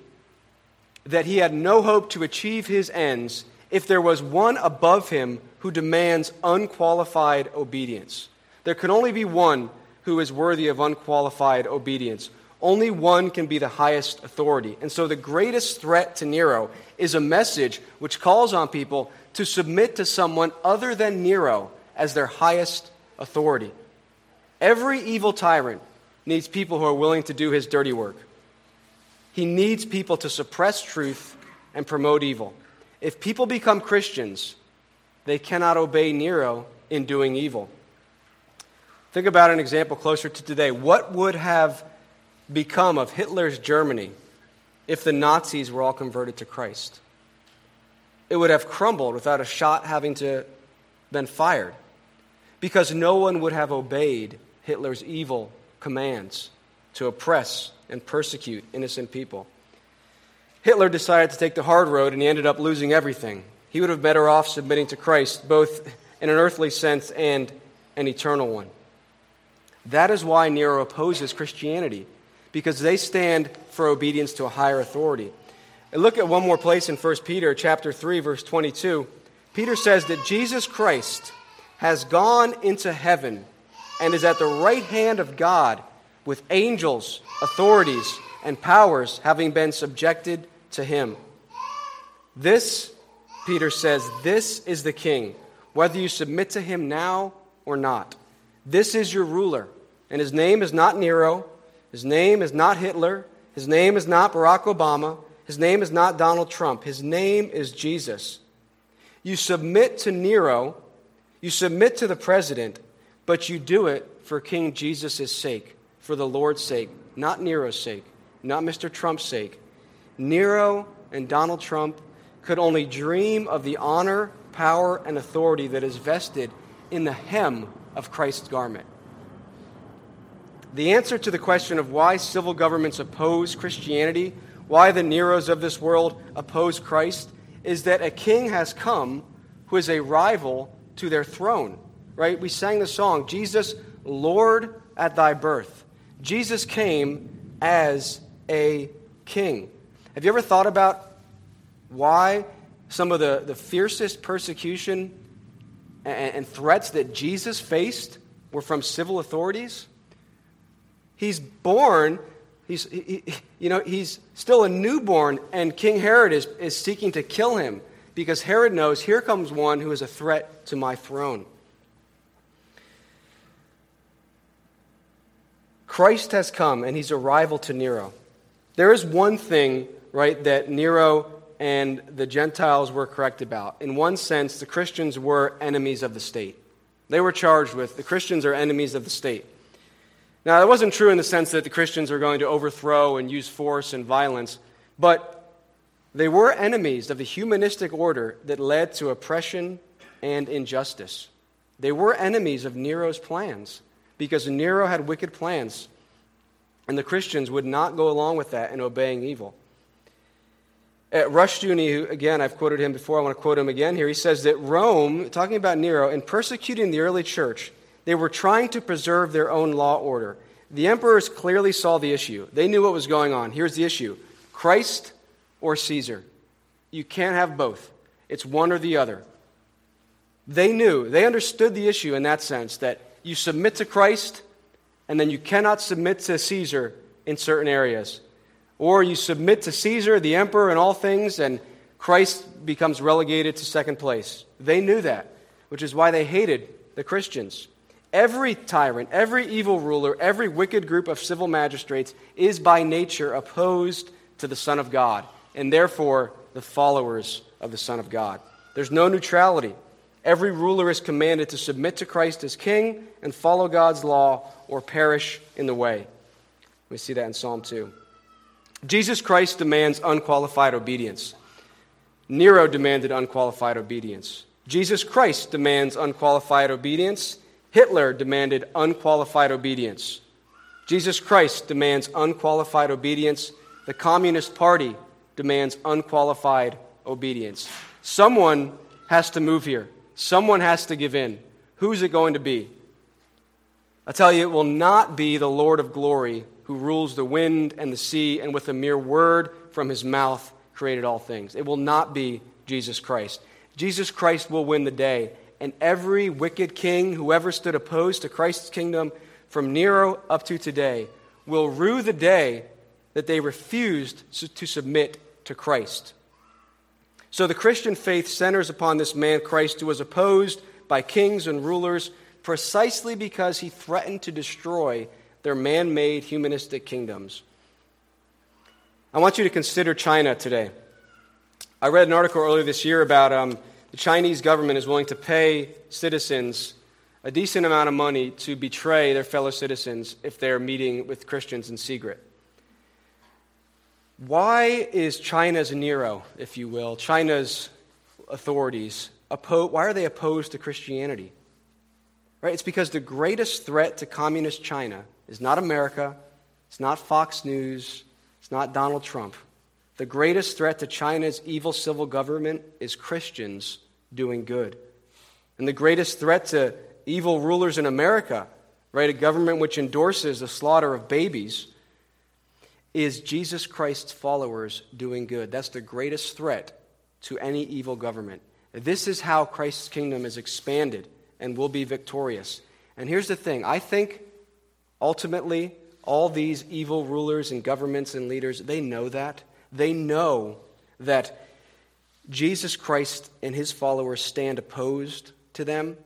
that he had no hope to achieve his ends if there was one above him who demands unqualified obedience. There can only be one who is worthy of unqualified obedience. Only one can be the highest authority. And so the greatest threat to Nero is a message which calls on people to submit to someone other than Nero as their highest authority. Every evil tyrant needs people who are willing to do his dirty work. He needs people to suppress truth and promote evil. If people become Christians, they cannot obey Nero in doing evil. Think about an example closer to today. What would have become of Hitler's Germany if the Nazis were all converted to Christ? It would have crumbled without a shot having to been fired because no one would have obeyed Hitler's evil commands to oppress and persecute innocent people. Hitler decided to take the hard road and he ended up losing everything. He would have better off submitting to Christ, both in an earthly sense and an eternal one. That is why Nero opposes Christianity, because they stand for obedience to a higher authority. And look at one more place in 1 Peter chapter 3 verse 22. Peter says that Jesus Christ has gone into heaven and is at the right hand of God with angels, authorities, and powers having been subjected to him. This, Peter says, this is the king, whether you submit to him now or not. This is your ruler, and his name is not Nero, his name is not Hitler, his name is not Barack Obama, his name is not Donald Trump, his name is Jesus. You submit to Nero, you submit to the president, but you do it for King Jesus' sake, for the Lord's sake, not Nero's sake. not Mr. Trump's sake. Nero and Donald Trump could only dream of the honor, power, and authority that is vested in the hem of Christ's garment. The answer to the question of why civil governments oppose Christianity, why the Neros of this world oppose Christ, is that a king has come who is a rival to their throne. Right? We sang the song, Jesus, Lord at thy birth. Jesus came as a king. Have you ever thought about why some of the, the fiercest persecution and, and threats that Jesus faced were from civil authorities? He's born, he's, he, you know, he's still a newborn, and King Herod is, is seeking to kill him because Herod knows here comes one who is a threat to my throne. Christ has come, and he's a rival to Nero. There is one thing, right, that Nero and the Gentiles were correct about. In one sense, the Christians were enemies of the state. They were charged with the Christians are enemies of the state. Now, that wasn't true in the sense that the Christians are going to overthrow and use force and violence, but they were enemies of the humanistic order that led to oppression and injustice. They were enemies of Nero's plans because Nero had wicked plans, and the Christians would not go along with that in obeying evil. At Rushdoony, again, I've quoted him before, I want to quote him again here. He says that Rome, talking about Nero, in persecuting the early church, they were trying to preserve their own law order. The emperors clearly saw the issue. They knew what was going on. Here's the issue Christ or Caesar. You can't have both, it's one or the other. They knew, they understood the issue in that sense that you submit to Christ and then you cannot submit to Caesar in certain areas. Or you submit to Caesar, the emperor, in all things, and Christ becomes relegated to second place. They knew that, which is why they hated the Christians. Every tyrant, every evil ruler, every wicked group of civil magistrates is by nature opposed to the Son of God, and therefore the followers of the Son of God. There's no neutrality. Every ruler is commanded to submit to Christ as king and follow God's law or perish in the way. We see that in Psalm 2. Jesus Christ demands unqualified obedience. Nero demanded unqualified obedience. Jesus Christ demands unqualified obedience. Hitler demanded unqualified obedience. Jesus Christ demands unqualified obedience. The Communist Party demands unqualified obedience. Someone has to move here. Someone has to give in. Who's it going to be? I tell you, it will not be the Lord of glory who rules the wind and the sea and with a mere word from his mouth created all things. It will not be Jesus Christ. Jesus Christ will win the day, and every wicked king who ever stood opposed to Christ's kingdom from Nero up to today will rue the day that they refused to submit to Christ. So the Christian faith centers upon this man Christ who was opposed by kings and rulers precisely because he threatened to destroy their man made humanistic kingdoms. I want you to consider China today. I read an article earlier this year about um, the Chinese government is willing to pay citizens a decent amount of money to betray their fellow citizens if they're meeting with Christians in secret. Why is China's Nero, if you will, China's authorities, oppo- why are they opposed to Christianity? Right? It's because the greatest threat to communist China is not America, it's not Fox News, it's not Donald Trump. The greatest threat to China's evil civil government is Christians doing good. And the greatest threat to evil rulers in America, right, a government which endorses the slaughter of babies, is Jesus Christ's followers doing good. That's the greatest threat to any evil government. This is how Christ's kingdom is expanded and will be victorious. And here's the thing I think ultimately all these evil rulers and governments and leaders, they know that. They know that Jesus Christ and his followers stand opposed to them.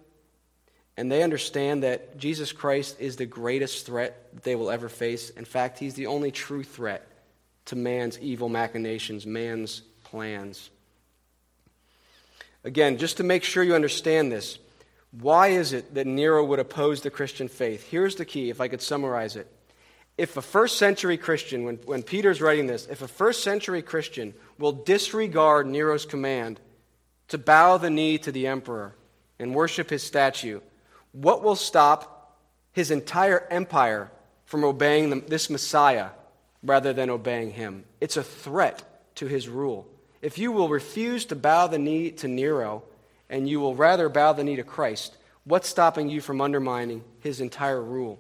And they understand that Jesus Christ is the greatest threat they will ever face. In fact, he's the only true threat to man's evil machinations, man's plans. Again, just to make sure you understand this, why is it that Nero would oppose the Christian faith? Here's the key, if I could summarize it. if a first century Christian, when, when Peter's writing this, if a first century Christian will disregard Nero's command to bow the knee to the emperor and worship his statue, what will stop his entire empire from obeying this Messiah rather than obeying him? It's a threat to his rule. If you will refuse to bow the knee to Nero and you will rather bow the knee to Christ, what's stopping you from undermining his entire rule?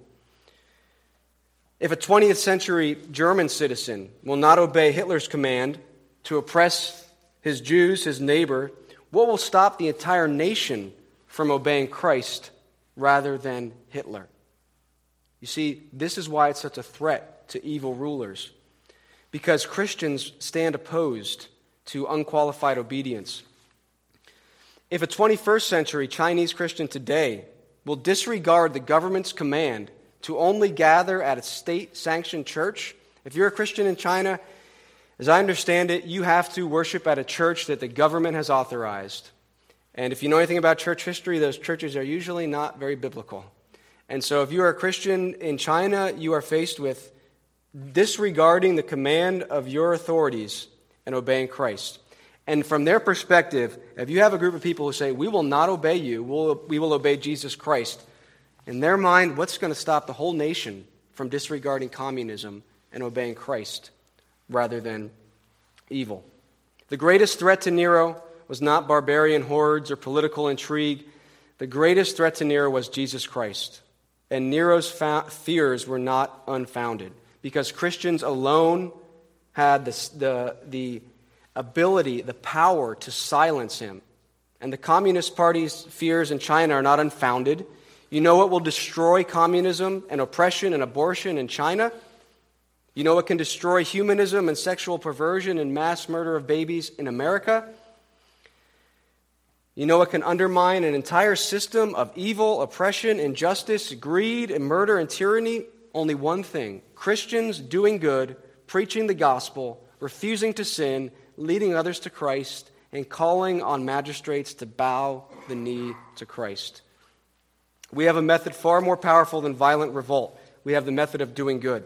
If a 20th century German citizen will not obey Hitler's command to oppress his Jews, his neighbor, what will stop the entire nation from obeying Christ rather than Hitler? You see, this is why it's such a threat to evil rulers. Because Christians stand opposed to unqualified obedience. If a 21st century Chinese Christian today will disregard the government's command to only gather at a state sanctioned church. If you're a Christian in China, as I understand it, you have to worship at a church that the government has authorized. And if you know anything about church history, those churches are usually not very biblical. And so if you are a Christian in China, you are faced with disregarding the command of your authorities and obeying Christ. And from their perspective, if you have a group of people who say, We will not obey you, we'll, we will obey Jesus Christ, in their mind, what's going to stop the whole nation from disregarding communism and obeying Christ rather than evil? The greatest threat to Nero was not barbarian hordes or political intrigue. The greatest threat to Nero was Jesus Christ. And Nero's fa- fears were not unfounded because Christians alone had the, the, the ability, the power to silence him. And the Communist Party's fears in China are not unfounded you know what will destroy communism and oppression and abortion in China? You know what can destroy humanism and sexual perversion and mass murder of babies in America? You know what can undermine an entire system of evil, oppression, injustice, greed, and murder and tyranny? Only one thing Christians doing good, preaching the gospel, refusing to sin, leading others to Christ, and calling on magistrates to bow the knee to Christ. We have a method far more powerful than violent revolt. We have the method of doing good.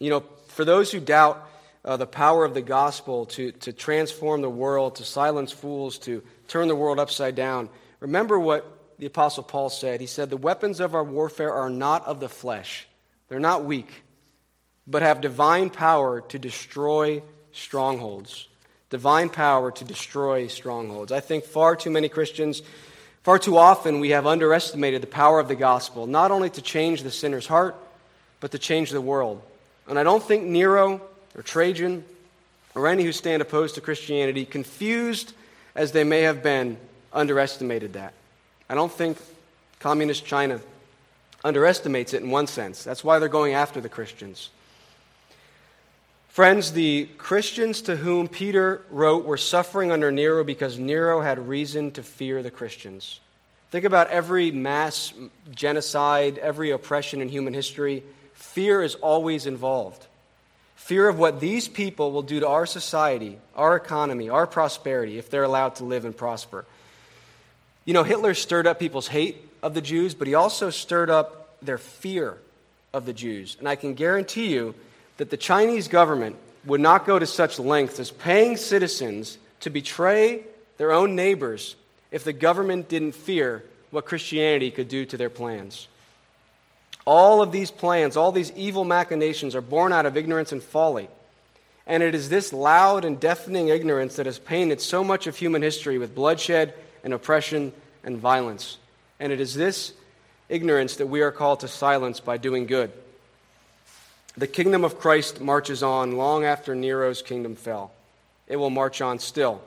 You know, for those who doubt uh, the power of the gospel to, to transform the world, to silence fools, to turn the world upside down, remember what the Apostle Paul said. He said, The weapons of our warfare are not of the flesh, they're not weak, but have divine power to destroy strongholds. Divine power to destroy strongholds. I think far too many Christians Far too often we have underestimated the power of the gospel, not only to change the sinner's heart, but to change the world. And I don't think Nero or Trajan or any who stand opposed to Christianity, confused as they may have been, underestimated that. I don't think communist China underestimates it in one sense. That's why they're going after the Christians. Friends, the Christians to whom Peter wrote were suffering under Nero because Nero had reason to fear the Christians. Think about every mass genocide, every oppression in human history. Fear is always involved. Fear of what these people will do to our society, our economy, our prosperity, if they're allowed to live and prosper. You know, Hitler stirred up people's hate of the Jews, but he also stirred up their fear of the Jews. And I can guarantee you that the Chinese government would not go to such lengths as paying citizens to betray their own neighbors if the government didn't fear what Christianity could do to their plans. All of these plans, all these evil machinations are born out of ignorance and folly. And it is this loud and deafening ignorance that has painted so much of human history with bloodshed and oppression and violence. And it is this ignorance that we are called to silence by doing good. The kingdom of Christ marches on long after Nero's kingdom fell. It will march on still,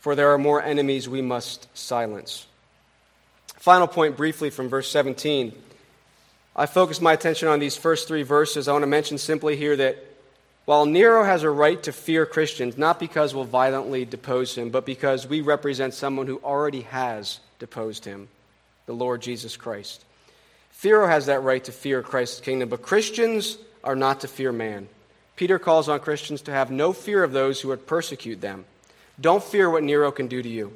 for there are more enemies we must silence. Final point briefly from verse 17. I focus my attention on these first three verses. I want to mention simply here that while Nero has a right to fear Christians, not because we'll violently depose him, but because we represent someone who already has deposed him, the Lord Jesus Christ. Pharaoh has that right to fear Christ's kingdom, but Christians are not to fear man. Peter calls on Christians to have no fear of those who would persecute them. Don't fear what Nero can do to you.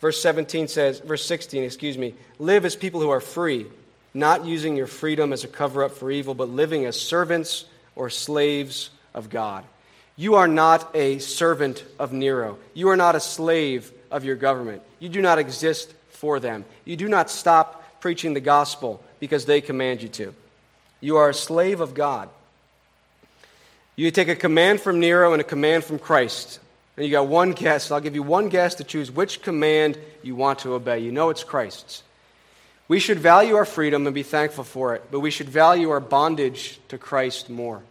Verse 17 says, verse 16, excuse me, live as people who are free. Not using your freedom as a cover up for evil, but living as servants or slaves of God. You are not a servant of Nero. You are not a slave of your government. You do not exist for them. You do not stop preaching the gospel because they command you to. You are a slave of God. You take a command from Nero and a command from Christ. And you got one guess. I'll give you one guess to choose which command you want to obey. You know it's Christ's. We should value our freedom and be thankful for it, but we should value our bondage to Christ more.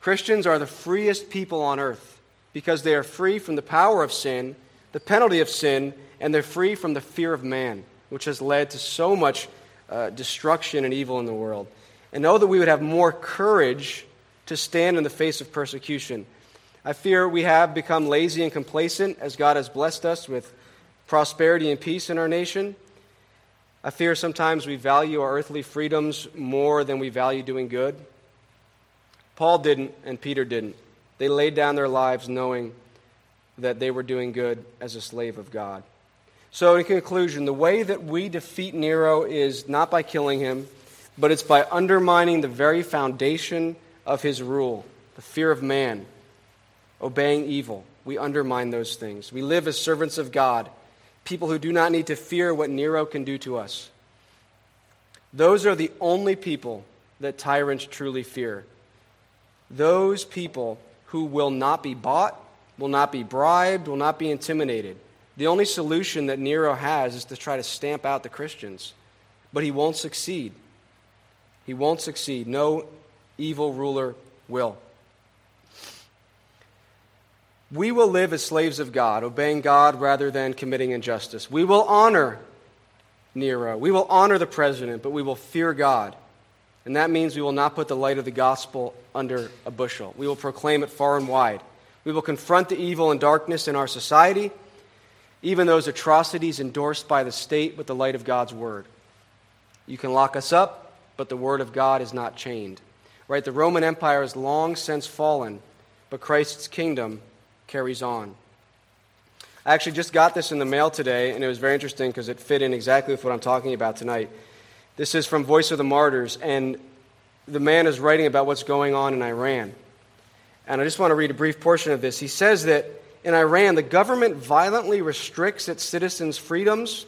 Christians are the freest people on earth because they are free from the power of sin, the penalty of sin, and they're free from the fear of man, which has led to so much uh, destruction and evil in the world. And know that we would have more courage to stand in the face of persecution. I fear we have become lazy and complacent as God has blessed us with prosperity and peace in our nation. I fear sometimes we value our earthly freedoms more than we value doing good. Paul didn't, and Peter didn't. They laid down their lives knowing that they were doing good as a slave of God. So, in conclusion, the way that we defeat Nero is not by killing him, but it's by undermining the very foundation of his rule the fear of man, obeying evil. We undermine those things. We live as servants of God people who do not need to fear what Nero can do to us. Those are the only people that tyrants truly fear. Those people who will not be bought, will not be bribed, will not be intimidated. The only solution that Nero has is to try to stamp out the Christians. But he won't succeed. He won't succeed. No evil ruler will. We will live as slaves of God, obeying God rather than committing injustice. We will honor Nero. We will honor the president, but we will fear God. And that means we will not put the light of the gospel under a bushel. We will proclaim it far and wide. We will confront the evil and darkness in our society, even those atrocities endorsed by the state, with the light of God's word. You can lock us up, but the word of God is not chained. Right? The Roman Empire has long since fallen, but Christ's kingdom carries on. I actually just got this in the mail today, and it was very interesting because it fit in exactly with what I'm talking about tonight. This is from Voice of the Martyrs, and the man is writing about what's going on in Iran. And I just want to read a brief portion of this. He says that in Iran, the government violently restricts its citizens' freedoms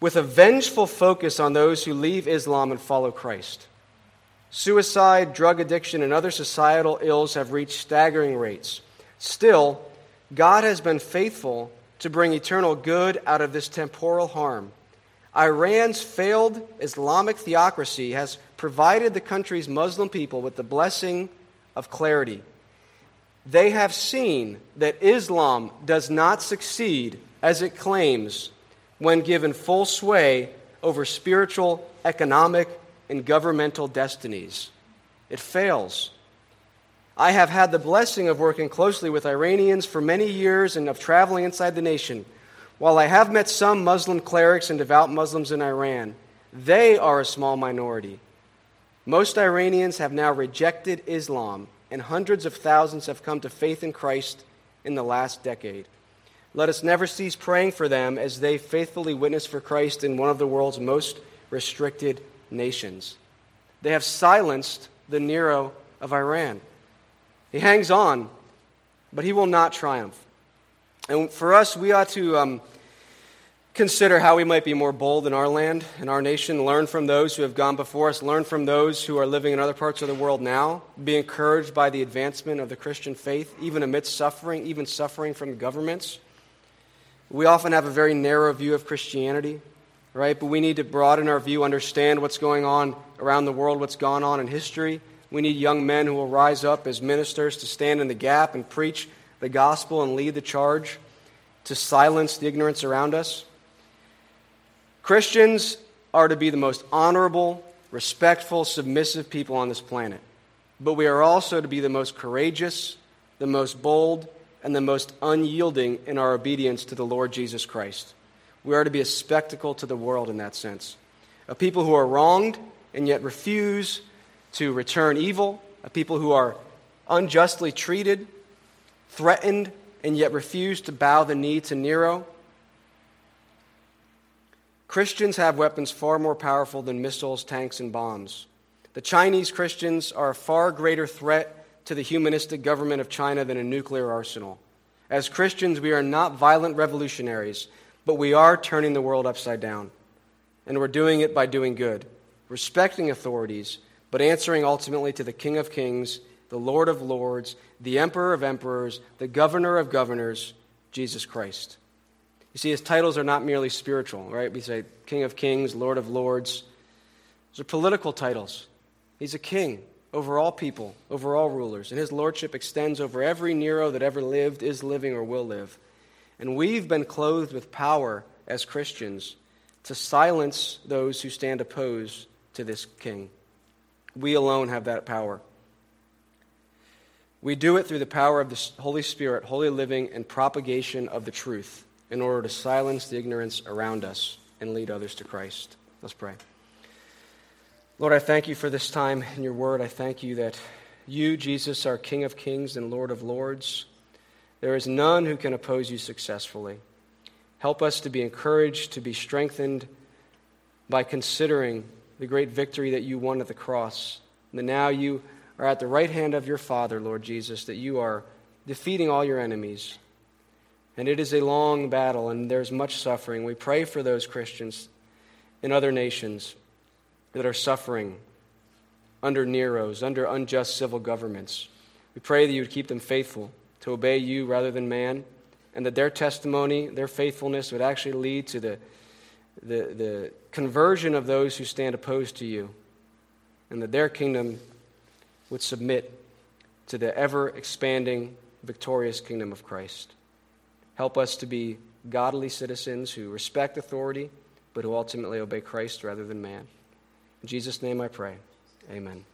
with a vengeful focus on those who leave Islam and follow Christ. Suicide, drug addiction, and other societal ills have reached staggering rates. Still, God has been faithful to bring eternal good out of this temporal harm. Iran's failed Islamic theocracy has provided the country's Muslim people with the blessing of clarity. They have seen that Islam does not succeed as it claims when given full sway over spiritual, economic, and governmental destinies. It fails. I have had the blessing of working closely with Iranians for many years and of traveling inside the nation. While I have met some Muslim clerics and devout Muslims in Iran, they are a small minority. Most Iranians have now rejected Islam, and hundreds of thousands have come to faith in Christ in the last decade. Let us never cease praying for them as they faithfully witness for Christ in one of the world's most restricted nations. They have silenced the Nero of Iran. He hangs on, but he will not triumph. And for us, we ought to um, consider how we might be more bold in our land, in our nation, learn from those who have gone before us, learn from those who are living in other parts of the world now, be encouraged by the advancement of the Christian faith, even amidst suffering, even suffering from governments. We often have a very narrow view of Christianity, right? But we need to broaden our view, understand what's going on around the world, what's gone on in history, we need young men who will rise up as ministers to stand in the gap and preach the gospel and lead the charge to silence the ignorance around us. Christians are to be the most honorable, respectful, submissive people on this planet. But we are also to be the most courageous, the most bold, and the most unyielding in our obedience to the Lord Jesus Christ. We are to be a spectacle to the world in that sense. A people who are wronged and yet refuse to return evil, a people who are unjustly treated, threatened, and yet refuse to bow the knee to Nero. Christians have weapons far more powerful than missiles, tanks, and bombs. The Chinese Christians are a far greater threat to the humanistic government of China than a nuclear arsenal. As Christians, we are not violent revolutionaries, but we are turning the world upside down. And we're doing it by doing good, respecting authorities, but answering ultimately to the King of Kings, the Lord of Lords, the Emperor of Emperors, the Governor of Governors, Jesus Christ. You see, his titles are not merely spiritual, right? We say King of Kings, Lord of Lords. Those are political titles. He's a king over all people, over all rulers, and his lordship extends over every Nero that ever lived, is living, or will live. And we've been clothed with power as Christians to silence those who stand opposed to this king. We alone have that power. We do it through the power of the Holy Spirit, holy living, and propagation of the truth in order to silence the ignorance around us and lead others to Christ. Let's pray. Lord, I thank you for this time in your word. I thank you that you, Jesus, are King of kings and Lord of lords. There is none who can oppose you successfully. Help us to be encouraged, to be strengthened by considering the great victory that you won at the cross. And that now you are at the right hand of your Father, Lord Jesus, that you are defeating all your enemies. And it is a long battle, and there's much suffering. We pray for those Christians in other nations that are suffering under Nero's, under unjust civil governments. We pray that you would keep them faithful to obey you rather than man, and that their testimony, their faithfulness would actually lead to the, the, the conversion of those who stand opposed to you, and that their kingdom would submit to the ever expanding, victorious kingdom of Christ. Help us to be godly citizens who respect authority, but who ultimately obey Christ rather than man. In Jesus' name I pray. Amen.